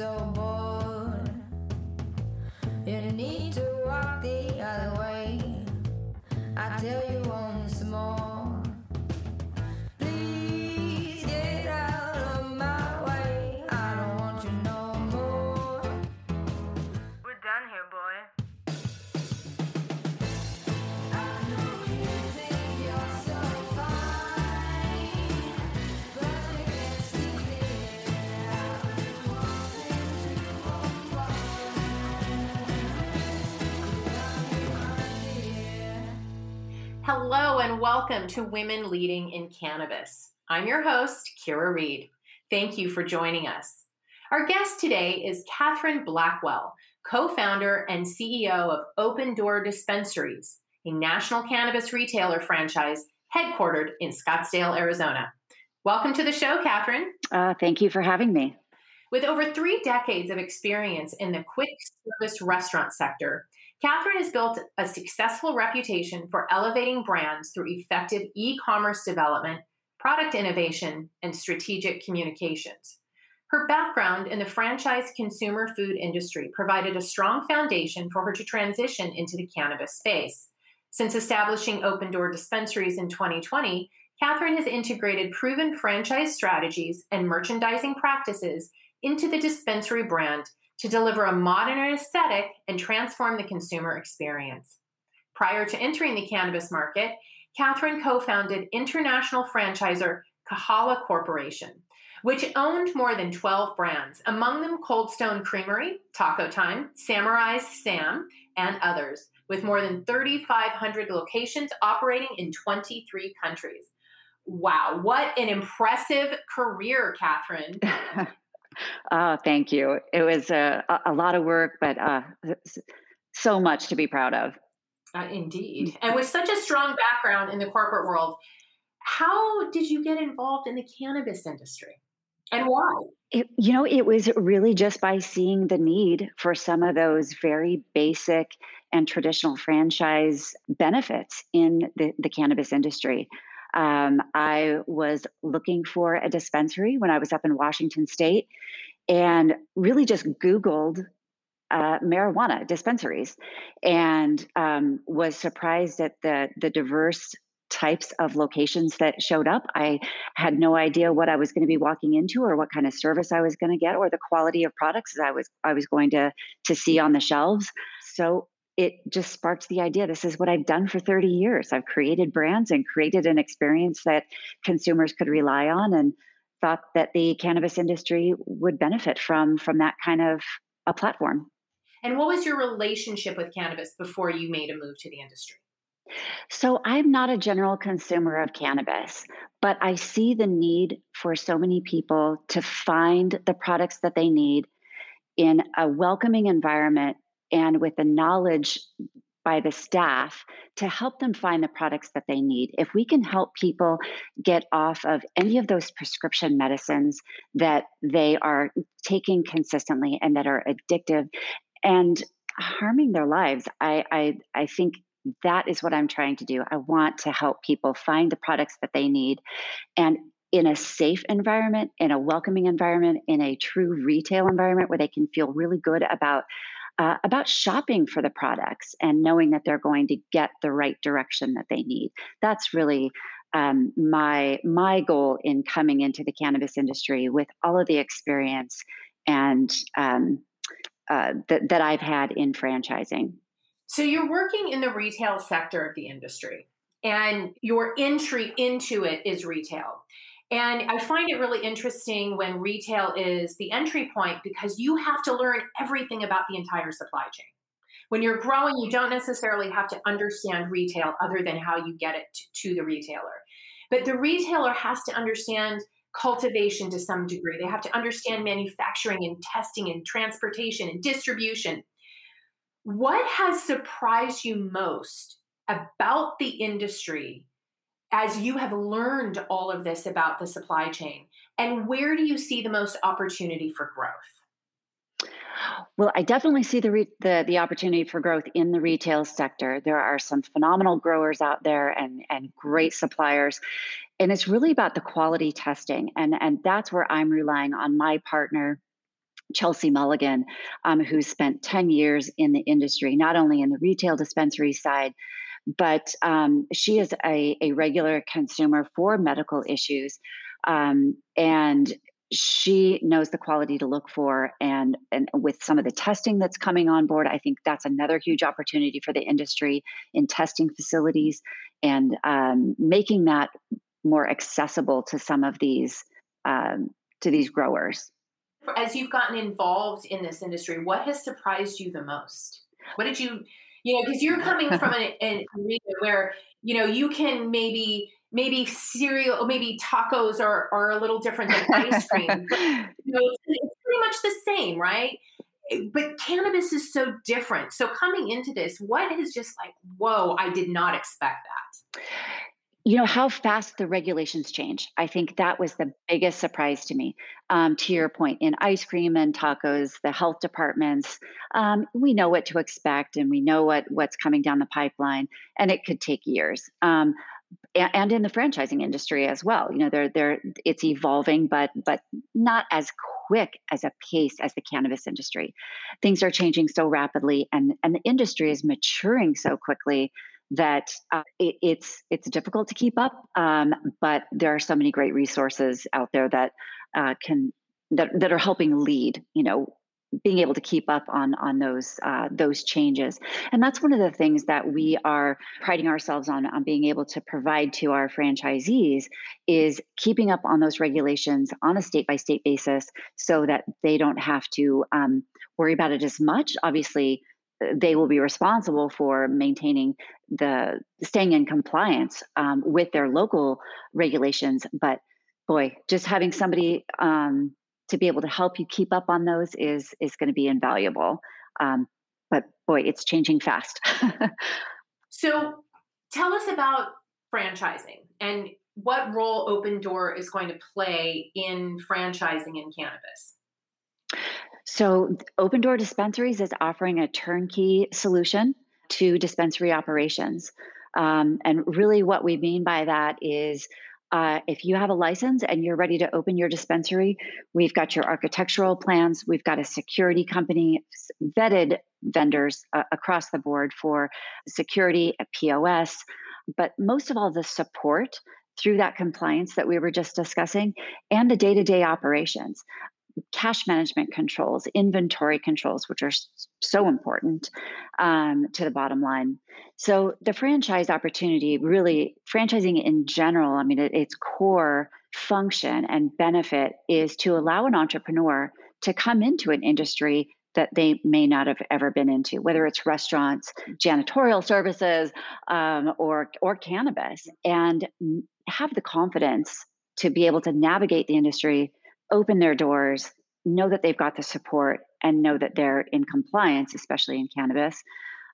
so bored. You need to walk the other way. I tell you Hello and welcome to Women Leading in Cannabis. I'm your host, Kyra Reed. Thank you for joining us. Our guest today is Catherine Blackwell, co founder and CEO of Open Door Dispensaries, a national cannabis retailer franchise headquartered in Scottsdale, Arizona. Welcome to the show, Catherine. Uh, thank you for having me. With over three decades of experience in the quick service restaurant sector, Catherine has built a successful reputation for elevating brands through effective e commerce development, product innovation, and strategic communications. Her background in the franchise consumer food industry provided a strong foundation for her to transition into the cannabis space. Since establishing Open Door Dispensaries in 2020, Catherine has integrated proven franchise strategies and merchandising practices into the dispensary brand to deliver a modern aesthetic and transform the consumer experience. Prior to entering the cannabis market, Catherine co founded international franchisor Kahala Corporation, which owned more than 12 brands, among them Cold Stone Creamery, Taco Time, Samurai's Sam, and others, with more than 3,500 locations operating in 23 countries. Wow, what an impressive career, Catherine. oh, thank you. It was a, a lot of work, but uh, so much to be proud of. Uh, indeed. And with such a strong background in the corporate world, how did you get involved in the cannabis industry and why? It, you know, it was really just by seeing the need for some of those very basic and traditional franchise benefits in the, the cannabis industry. Um, I was looking for a dispensary when I was up in Washington State and really just Googled uh, marijuana dispensaries and um, was surprised at the, the diverse types of locations that showed up. I had no idea what I was going to be walking into or what kind of service I was going to get or the quality of products I was I was going to to see on the shelves. So it just sparked the idea this is what I've done for 30 years. I've created brands and created an experience that consumers could rely on and thought that the cannabis industry would benefit from from that kind of a platform. And what was your relationship with cannabis before you made a move to the industry? So, I'm not a general consumer of cannabis, but I see the need for so many people to find the products that they need in a welcoming environment and with the knowledge by the staff to help them find the products that they need. If we can help people get off of any of those prescription medicines that they are taking consistently and that are addictive and harming their lives, I I, I think that is what I'm trying to do. I want to help people find the products that they need and in a safe environment, in a welcoming environment, in a true retail environment where they can feel really good about uh, about shopping for the products and knowing that they're going to get the right direction that they need. That's really um, my my goal in coming into the cannabis industry with all of the experience and um, uh, that that I've had in franchising. So you're working in the retail sector of the industry, and your entry into it is retail. And I find it really interesting when retail is the entry point because you have to learn everything about the entire supply chain. When you're growing, you don't necessarily have to understand retail other than how you get it to, the retailer. But the retailer has to understand cultivation to some degree. They have to understand manufacturing and testing and transportation and distribution. What has surprised you most about the industry as you have learned all of this about the supply chain? And where do you see the most opportunity for growth? Well, I definitely see the, re- the the opportunity for growth in the retail sector. There are some phenomenal growers out there and and great suppliers, and it's really about the quality testing, and and that's where I'm relying on my partner Chelsea Mulligan, um, who's spent 10 years in the industry, not only in the retail dispensary side, but um, she is a, a regular consumer for medical issues. Um, and she knows the quality to look for and and with some of the testing that's coming on board i think that's another huge opportunity for the industry in testing facilities and um, making that more accessible to some of these um, to these growers As you've gotten involved in this industry, what has surprised you the most? What did you, you know, because you're coming from an, an arena where you know you can maybe maybe cereal maybe tacos are, are a little different than ice cream. But, you know, it's, it's pretty much the same, right? Eh, but cannabis is so different. So coming into this, what is just like, whoa, I did not expect that. You know how fast the regulations change i think that was the biggest surprise to me um, to your point in ice cream and tacos the health departments um, we know what to expect and we know what what's coming down the pipeline and it could take years um, and in the franchising industry as well you know they're they're it's evolving but but not as quick as a pace as the cannabis industry. Things are changing so rapidly and and the industry is maturing so quickly that uh, it, it's it's difficult to keep up. Um, but there are so many great resources out there that uh, can that that are helping lead. You know, being able to keep up on on those uh, those changes, and that's one of the things that we are priding ourselves on on being able to provide to our franchisees is keeping up on those regulations on a state by state basis, so that they don't have to um, worry about it as much. Obviously they will be responsible for maintaining the staying in compliance um, with their local regulations. But boy, just having somebody um, to be able to help you keep up on those is is going to be invaluable. Um, but boy, it's changing fast. So tell us about franchising and what role Open Door is going to play in franchising in cannabis. So, Open Door Dispensaries is offering a turnkey solution to dispensary operations. Um, and really, what we mean by that is uh, if you have a license and you're ready to open your dispensary, we've got your architectural plans, we've got a security company, vetted vendors uh, across the board for security, POS, but most of all, the support through that compliance that we were just discussing and the day to day operations cash management controls, inventory controls, which are so important um, to the bottom line. So, the franchise opportunity really, franchising in general, I mean, it, its core function and benefit is to allow an entrepreneur to come into an industry that they may not have ever been into, whether it's restaurants, janitorial services, um, or or cannabis, and have the confidence to be able to navigate the industry open their doors, know that they've got the support, and know that they're in compliance, especially in cannabis,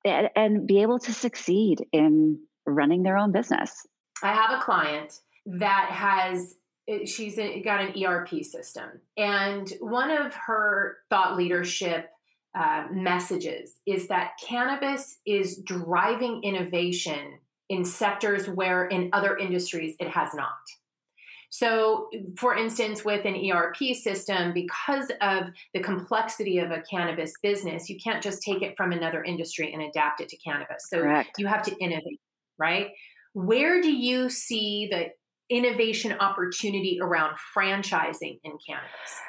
and, and be able to succeed in running their own business. I have a client that has she's got an ERP system, and one of her thought leadership uh, messages is that cannabis is driving innovation in sectors where in other industries it has not. So, for instance, with an ERP system, because of the complexity of a cannabis business, you can't just take it from another industry and adapt it to cannabis. So, Correct. you have to innovate, right? Where do you see the innovation opportunity around franchising in cannabis?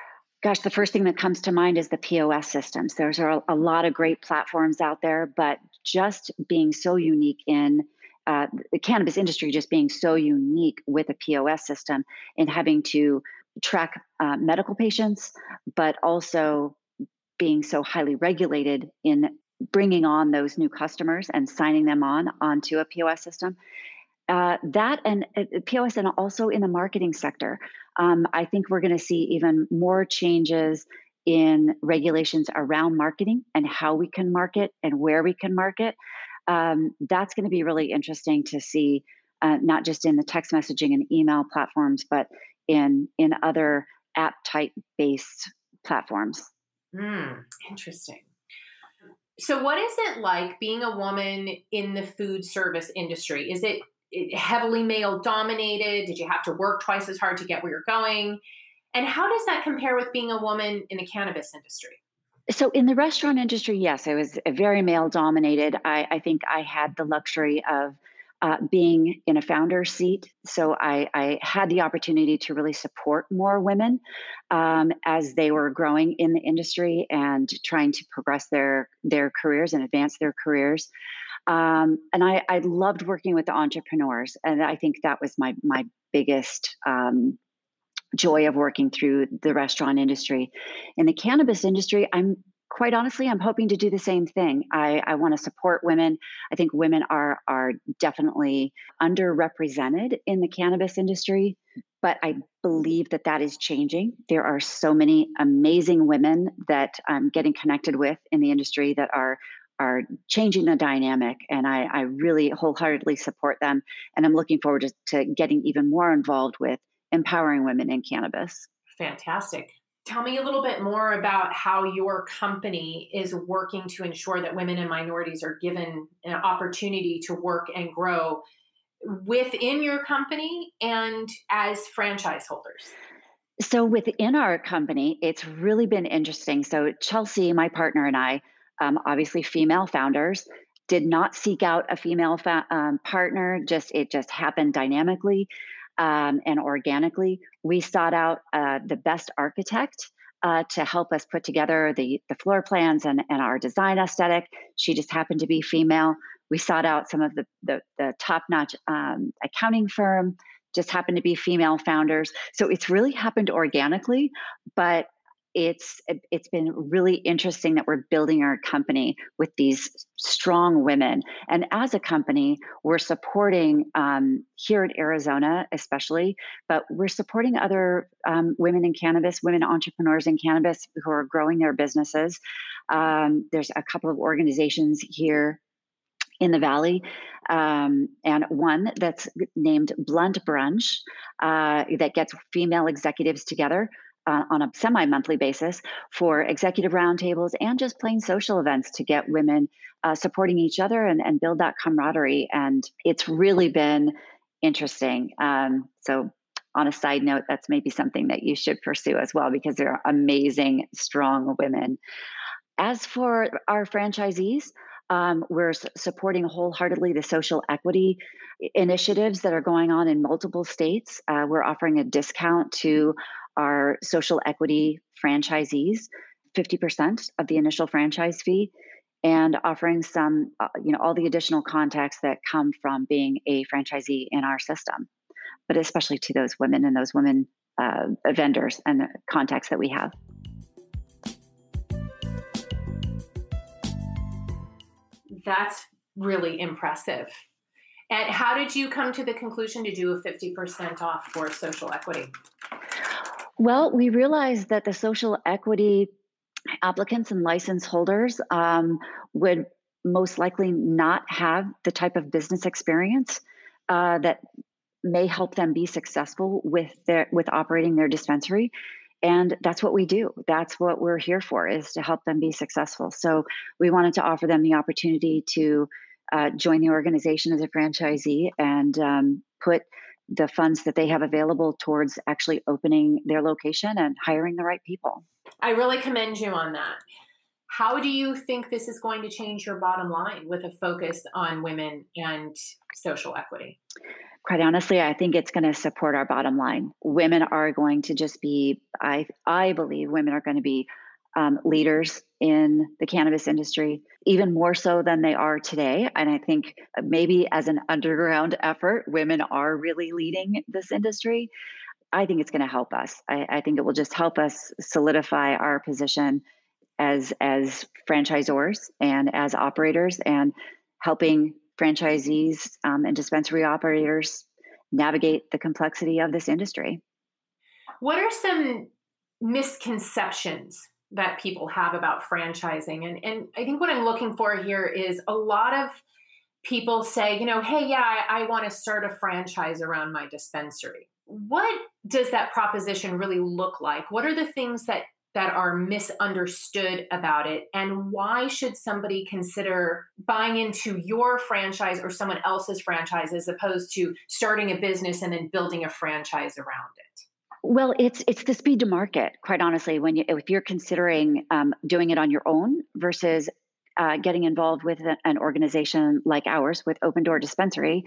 Gosh, the first thing that comes to mind is the POS systems. There's a, a lot of great platforms out there, but just being so unique in uh, the cannabis industry, just being so unique with a POS system and having to track uh, medical patients, but also being so highly regulated in bringing on those new customers and signing them on onto a POS system. Uh, that and uh, POS, and also in the marketing sector, um, I think we're going to see even more changes in regulations around marketing and how we can market and where we can market. Um, that's going to be really interesting to see, uh, not just in the text messaging and email platforms, but in in other app type based platforms. Hmm, interesting. So, what is it like being a woman in the food service industry? Is it heavily male dominated? Did you have to work twice as hard to get where you're going? And how does that compare with being a woman in the cannabis industry? So in the restaurant industry, yes, it was very male dominated. I, I think I had the luxury of uh, being in a founder seat. So I, I, had the opportunity to really support more women um, as they were growing in the industry and trying to progress their their careers and advance their careers. Um, and I, I, loved working with the entrepreneurs, and I think that was my my biggest um, joy of working through the restaurant industry. In the cannabis industry, I'm quite honestly, I'm hoping to do the same thing. I, I want to support women. I think women are are definitely underrepresented in the cannabis industry, but I believe that that is changing. There are so many amazing women that I'm getting connected with in the industry that are are changing the dynamic and I, I really wholeheartedly support them and i'm looking forward to, to getting even more involved with empowering women in cannabis Fantastic. Tell me a little bit more about how your company is working to ensure that women and minorities are given an opportunity to work and grow within your company and as franchise holders. So within our company, it's really been interesting. So Chelsea, my partner, and I, um, obviously female founders, did not seek out a female fa- um, partner. Just it just happened dynamically um, and organically. We sought out uh, the best architect uh, to help us put together the the floor plans and, and our design aesthetic. She just happened to be female. We sought out some of the the, the top notch um, accounting firm. Just happened to be female founders. So it's really happened organically, but it's it's been really interesting that we're building our company with these strong women. And as a company we're supporting um, here in arizona especially but we're supporting other um, women in cannabis women entrepreneurs in cannabis who are growing their businesses. Um, there's a couple of organizations here in the valley um, and one that's named blunt brunch uh, that gets female executives together uh, on a semi monthly basis for executive roundtables and just plain social events to get women uh, supporting each other and, and build that camaraderie. And it's really been interesting. Um, so, on a side note, that's maybe something that you should pursue as well because they're amazing, strong women. As for our franchisees, um, we're supporting wholeheartedly the social equity initiatives that are going on in multiple states. Uh, we're offering a discount to our social equity franchisees 50% of the initial franchise fee and offering some uh, you know all the additional contacts that come from being a franchisee in our system but especially to those women and those women uh, vendors and contacts that we have That's really impressive. And how did you come to the conclusion to do a 50% off for social equity? Well, we realized that the social equity applicants and license holders um, would most likely not have the type of business experience uh, that may help them be successful with their with operating their dispensary. And that's what we do. That's what we're here for is to help them be successful. So we wanted to offer them the opportunity to uh, join the organization as a franchisee and um, put the funds that they have available towards actually opening their location and hiring the right people. I really commend you on that. How do you think this is going to change your bottom line with a focus on women and social equity? Quite honestly, I think it's going to support our bottom line. Women are going to just be, I, I believe women are going to be um, leaders in the cannabis industry, even more so than they are today. And I think maybe as an underground effort, women are really leading this industry. I think it's going to help us. I, I think it will just help us solidify our position as as franchisors and as operators, and helping franchisees um, and dispensary operators navigate the complexity of this industry. What are some misconceptions that people have about franchising. And, and I think what I'm looking for here is a lot of people say, you know, hey, yeah, I, I want to start a franchise around my dispensary. What does that proposition really look like? What are the things that that are misunderstood about it and why should somebody consider buying into your franchise or someone else's franchise as opposed to starting a business and then building a franchise around it Well, it's it's the speed to market. Quite honestly, when you if you're considering um, doing it on your own versus uh, getting involved with an organization like ours with Open Door Dispensary,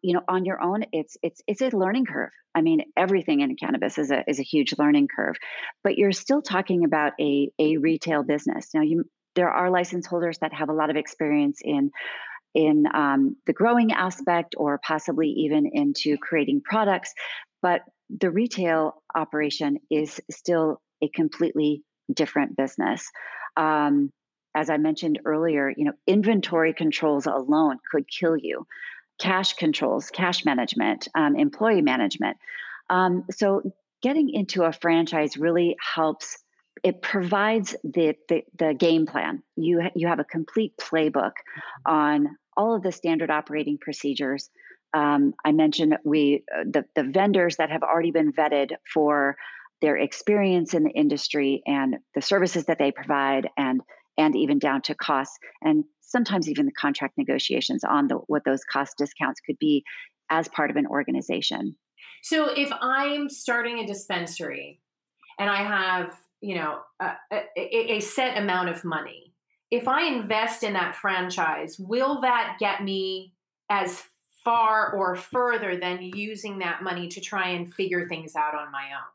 you know, on your own, it's it's it's a learning curve. I mean, everything in cannabis is a is a huge learning curve, but you're still talking about a a retail business. Now, you there are license holders that have a lot of experience in in um, the growing aspect or possibly even into creating products, but the retail operation is still a completely different business. Um, as I mentioned earlier, you know, inventory controls alone could kill you. Cash controls, cash management, um, employee management. Um, so getting into a franchise really helps. It provides the, the the game plan. You you have a complete playbook on all of the standard operating procedures. Um, I mentioned we uh, the the vendors that have already been vetted for their experience in the industry and the services that they provide and and even down to costs and sometimes even the contract negotiations on the, what those cost discounts could be as part of an organization. So if I'm starting a dispensary and I have, you know, a, a, a set amount of money, if I invest in that franchise, will that get me as far or further than using that money to try and figure things out on my own?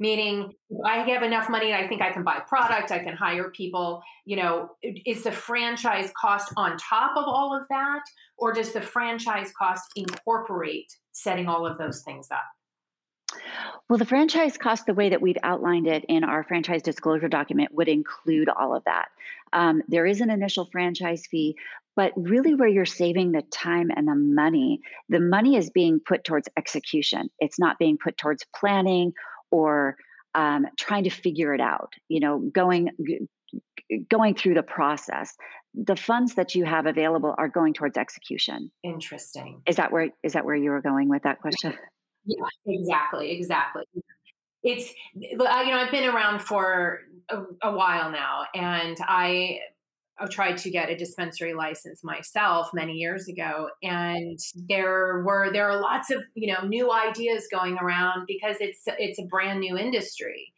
Meaning, I have enough money, I think I can buy product, I can hire people. You know, is the franchise cost on top of all of that, or does the franchise cost incorporate setting all of those things up? Well, the franchise cost, the way that we've outlined it in our franchise disclosure document, would include all of that. Um, there is an initial franchise fee, but really where you're saving the time and the money, the money is being put towards execution. It's not being put towards planning or um, trying to figure it out. You know, going going through the process. The funds that you have available are going towards execution. Interesting. Is that where is that where you were going with that question? Yeah, exactly, exactly. It's you know I've been around for a, a while now, and I I tried to get a dispensary license myself many years ago, and there were there are lots of you know new ideas going around because it's it's a brand new industry.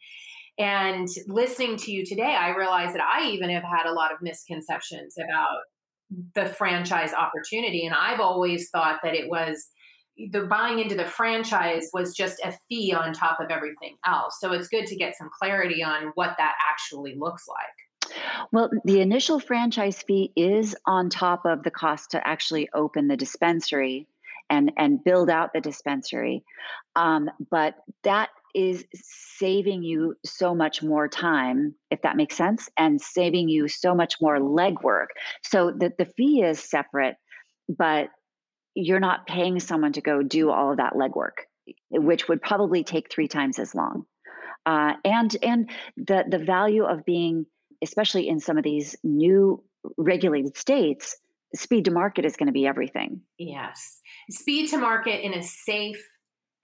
And listening to you today, I realize that I even have had a lot of misconceptions about the franchise opportunity, and I've always thought that it was the buying into the franchise was just a fee on top of everything else. So it's good to get some clarity on what that actually looks like. Well, the initial franchise fee is on top of the cost to actually open the dispensary and and build out the dispensary, um, but that is saving you so much more time, if that makes sense, and saving you so much more legwork. So the the fee is separate, but you're not paying someone to go do all of that legwork, which would probably take three times as long. Uh, and and the the value of being, especially in some of these new regulated states, speed to market is going to be everything. Yes. Speed to market in a safe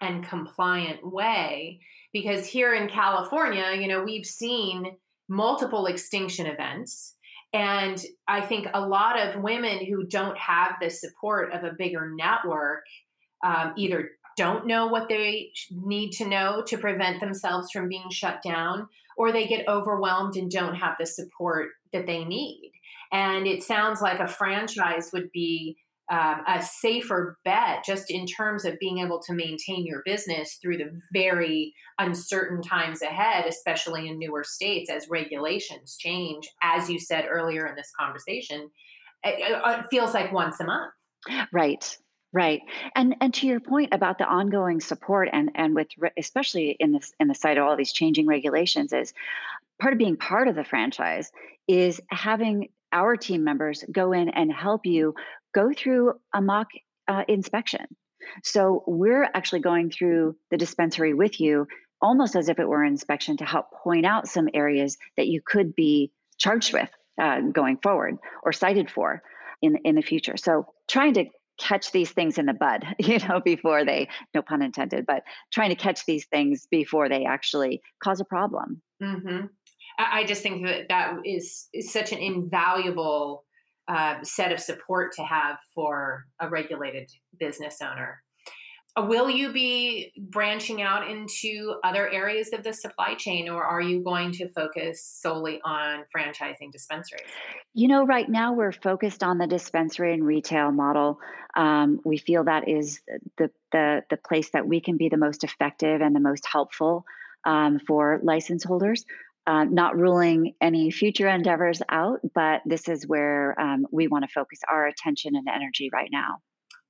and compliant way. Because here in California, you know, we've seen multiple extinction events. And I think a lot of women who don't have the support of a bigger network um, either don't know what they need to know to prevent themselves from being shut down, or they get overwhelmed and don't have the support that they need. And it sounds like a franchise would be um, a safer bet just in terms of being able to maintain your business through the very uncertain times ahead, especially in newer states as regulations change. As you said earlier in this conversation, it, it feels like once a month. Right. Right. And and to your point about the ongoing support and and with re- especially in this in the sight of all these changing regulations is part of being part of the franchise is having our team members go in and help you go through a mock uh, inspection. So we're actually going through the dispensary with you almost as if it were an inspection to help point out some areas that you could be charged with uh, going forward or cited for in in the future. So trying to catch these things in the bud, you know, before they, no pun intended, but trying to catch these things before they actually cause a problem. hmm I, I just think that that is, is such an invaluable uh, set of support to have for a regulated business owner. Uh, Will you be branching out into other areas of the supply chain, or are you going to focus solely on franchising dispensaries? You know, right now we're focused on the dispensary and retail model. Um, we feel that is the, the the place that we can be the most effective and the most helpful um, for license holders. Uh, not ruling any future endeavors out, but this is where um, we want to focus our attention and energy right now.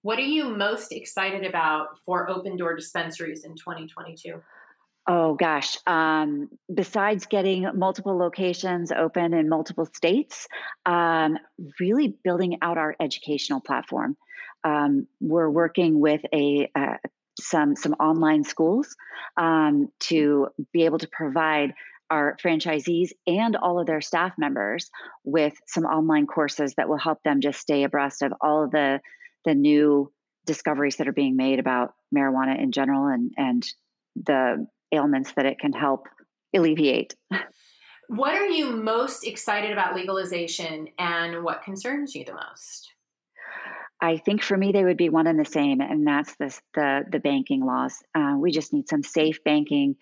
What are you most excited about for open door dispensaries in 2022? Oh gosh. Um, besides getting multiple locations open in multiple states, um, really building out our educational platform. Um, we're working with a uh, some some online schools um, to be able to provide our franchisees and all of their staff members with some online courses that will help them just stay abreast of all of the the new discoveries that are being made about marijuana in general and and the ailments that it can help alleviate. What are you most excited about legalization and what concerns you the most? I think for me they would be one and the same, and that's this, the the banking laws. Uh, we just need some safe banking.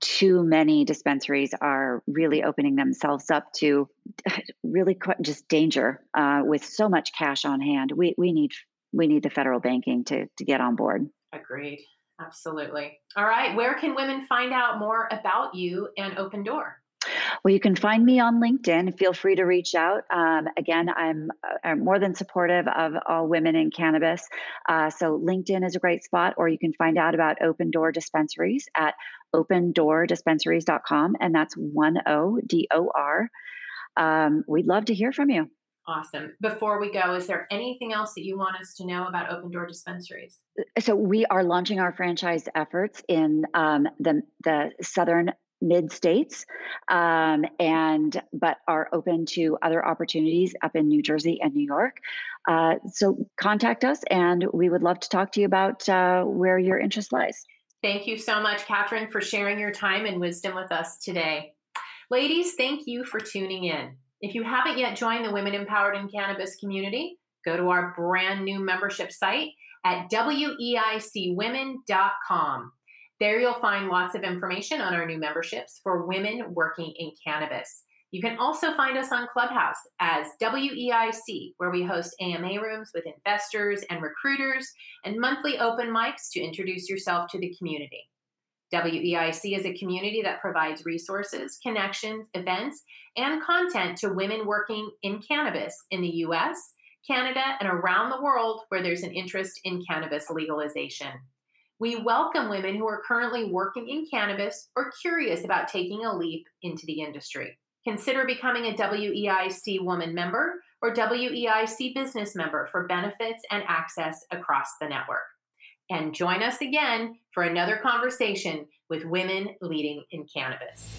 Too many dispensaries are really opening themselves up to really quite just danger uh, with so much cash on hand. We we need we need the federal banking to to get on board. Agreed. Absolutely. All right. Where can women find out more about you and Open Door? Well, you can find me on LinkedIn. Feel free to reach out. Um, again, I'm, uh, I'm more than supportive of all women in cannabis. Uh, so, LinkedIn is a great spot, or you can find out about Open Door Dispensaries at opendoordispensaries.com, and that's one O D O R. Um, we'd love to hear from you. Awesome. Before we go, is there anything else that you want us to know about Open Door Dispensaries? So, we are launching our franchise efforts in um, the, the southern mid states um, and but are open to other opportunities up in new jersey and new york uh, so contact us and we would love to talk to you about uh, where your interest lies Thank you so much, Catherine, for sharing your time and wisdom with us today. Ladies, thank you for tuning in. If you haven't yet joined the Women Empowered in Cannabis community, go to our brand new membership site at weicwomen.com. There you'll find lots of information on our new memberships for women working in cannabis. You can also find us on Clubhouse as WEIC, where we host AMA rooms with investors and recruiters and monthly open mics to introduce yourself to the community. WEIC is a community that provides resources, connections, events, and content to women working in cannabis in the US, Canada, and around the world where there's an interest in cannabis legalization. We welcome women who are currently working in cannabis or curious about taking a leap into the industry. Consider becoming a WEIC woman member or WEIC business member for benefits and access across the network. And join us again for another conversation with women leading in cannabis.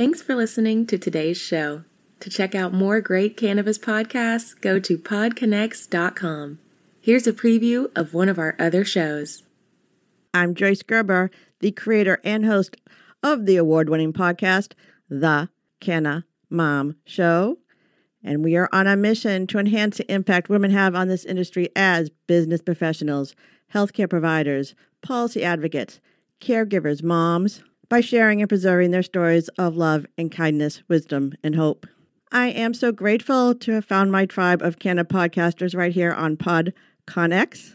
Thanks for listening to today's show. To check out more great cannabis podcasts, go to podconx.com. Here's a preview of one of our other shows. I'm Joyce Gerber, the creator and host of the award winning podcast, The Canna Mom Show. And we are on a mission to enhance the impact women have on this industry as business professionals, healthcare providers, policy advocates, caregivers, moms, by sharing and preserving their stories of love and kindness, wisdom, and hope. I am so grateful to have found my tribe of Canna podcasters right here on PodConX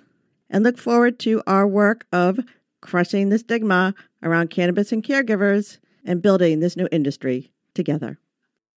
and look forward to our work of crushing the stigma around cannabis and caregivers and building this new industry together.